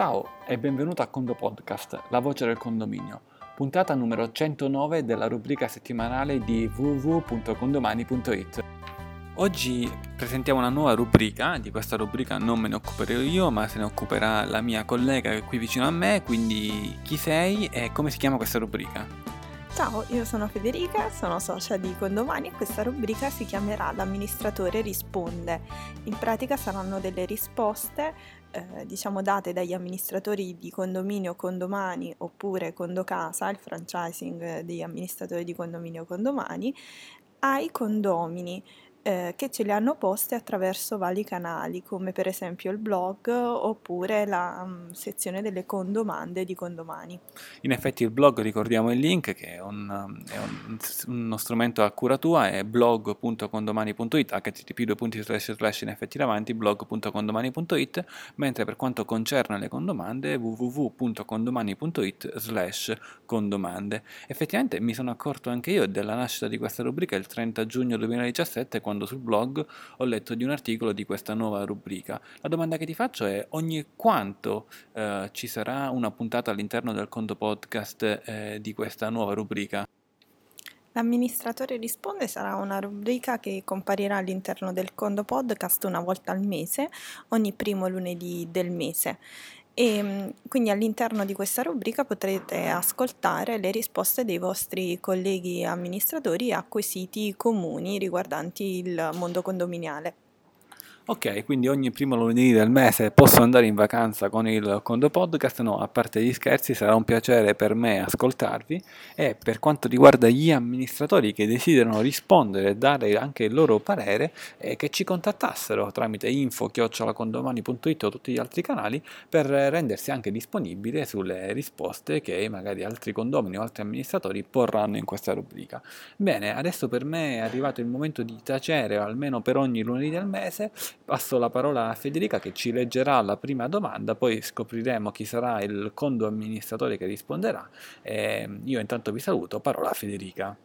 Ciao e benvenuto a Condo Podcast, la voce del condominio, puntata numero 109 della rubrica settimanale di www.condomani.it. Oggi presentiamo una nuova rubrica, di questa rubrica non me ne occuperò io, ma se ne occuperà la mia collega qui vicino a me, quindi chi sei e come si chiama questa rubrica? Ciao, io sono Federica, sono socia di Condomani e questa rubrica si chiamerà L'amministratore risponde. In pratica saranno delle risposte eh, diciamo date dagli amministratori di condominio Condomani oppure Condocasa, il franchising degli amministratori di condominio Condomani, ai condomini eh, che ce le hanno poste attraverso vari canali, come per esempio il blog oppure la um, sezione delle condomande di Condomani. In effetti il blog, ricordiamo il link, che è, un, è un, uno strumento a cura tua, è blog.condomani.it, http in effetti davanti, blog.condomani.it, mentre per quanto concerne le condomande, www.condomani.it slash condomande. Effettivamente mi sono accorto anche io della nascita di questa rubrica il 30 giugno 2017, quando sul blog ho letto di un articolo di questa nuova rubrica. La domanda che ti faccio è ogni quanto eh, ci sarà una puntata all'interno del conto podcast eh, di questa nuova rubrica? L'amministratore risponde sarà una rubrica che comparirà all'interno del Condo Podcast una volta al mese, ogni primo lunedì del mese. E mm, quindi all'interno di questa rubrica potrete ascoltare le risposte dei vostri colleghi amministratori a quesiti comuni riguardanti il mondo condominiale. Ok, quindi ogni primo lunedì del mese posso andare in vacanza con il Condo Podcast? No, a parte gli scherzi, sarà un piacere per me ascoltarvi e per quanto riguarda gli amministratori che desiderano rispondere e dare anche il loro parere, eh, che ci contattassero tramite info-condomani.it o tutti gli altri canali per rendersi anche disponibili sulle risposte che magari altri condomini o altri amministratori porranno in questa rubrica. Bene, adesso per me è arrivato il momento di tacere almeno per ogni lunedì del mese Passo la parola a Federica che ci leggerà la prima domanda, poi scopriremo chi sarà il condo amministratore che risponderà. E io intanto vi saluto, parola a Federica.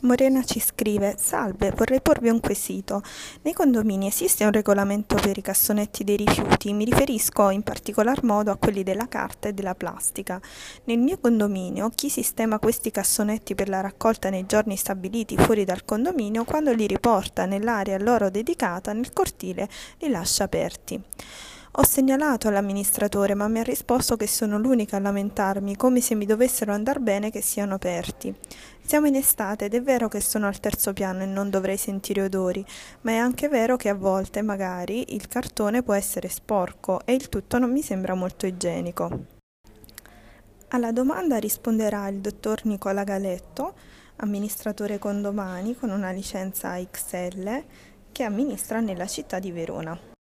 Morena ci scrive: Salve, vorrei porvi un quesito. Nei condomini esiste un regolamento per i cassonetti dei rifiuti? Mi riferisco in particolar modo a quelli della carta e della plastica. Nel mio condominio, chi sistema questi cassonetti per la raccolta nei giorni stabiliti fuori dal condominio, quando li riporta nell'area loro dedicata nel cortile, li lascia aperti. Ho segnalato all'amministratore, ma mi ha risposto che sono l'unica a lamentarmi, come se mi dovessero andar bene che siano aperti. Siamo in estate ed è vero che sono al terzo piano e non dovrei sentire odori, ma è anche vero che a volte, magari, il cartone può essere sporco e il tutto non mi sembra molto igienico. Alla domanda risponderà il dottor Nicola Galetto, amministratore condomani con una licenza XL che amministra nella città di Verona.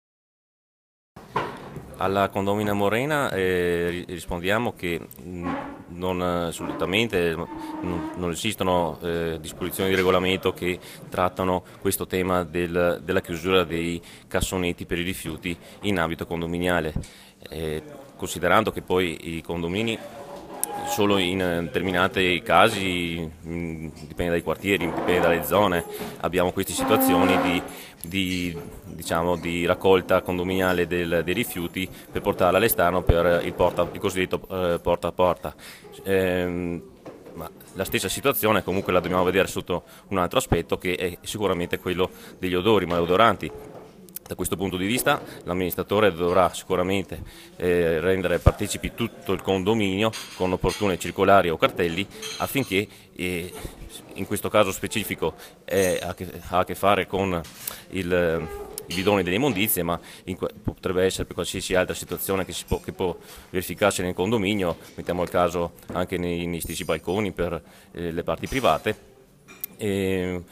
Alla condomina Morena eh, rispondiamo che mh, non, assolutamente non, non esistono eh, disposizioni di regolamento che trattano questo tema del, della chiusura dei cassonetti per i rifiuti in ambito condominiale, eh, considerando che poi i condomini solo in determinati casi, dipende dai quartieri, dipende dalle zone, abbiamo queste situazioni di, di, diciamo, di raccolta condominiale del, dei rifiuti per portarla all'esterno per il, porta, il cosiddetto eh, porta a porta. Eh, ma la stessa situazione comunque la dobbiamo vedere sotto un altro aspetto che è sicuramente quello degli odori maleodoranti da questo punto di vista l'amministratore dovrà sicuramente eh, rendere partecipi tutto il condominio con opportune circolari o cartelli affinché eh, in questo caso specifico eh, ha, che, ha, a che fare con il, i bidoni delle immondizie, ma in, potrebbe essere per qualsiasi altra situazione che, può, che, può, verificarsi nel condominio, mettiamo il caso anche nei, nei stessi balconi per eh, le parti private. E,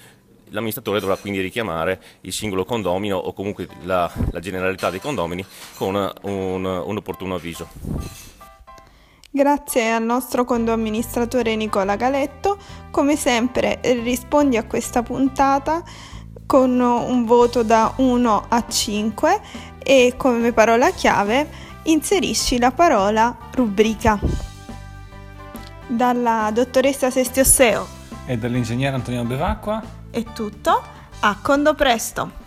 l'amministratore dovrà quindi richiamare il singolo condomino o comunque la, la generalità dei condomini con un, un opportuno avviso. Grazie al nostro condoamministratore Nicola Galetto, come sempre rispondi a questa puntata con un voto da 1 a 5 e come parola chiave inserisci la parola rubrica. Dalla dottoressa Sestiosseo e dall'ingegnere Antonino Bevacqua è tutto, a condo presto!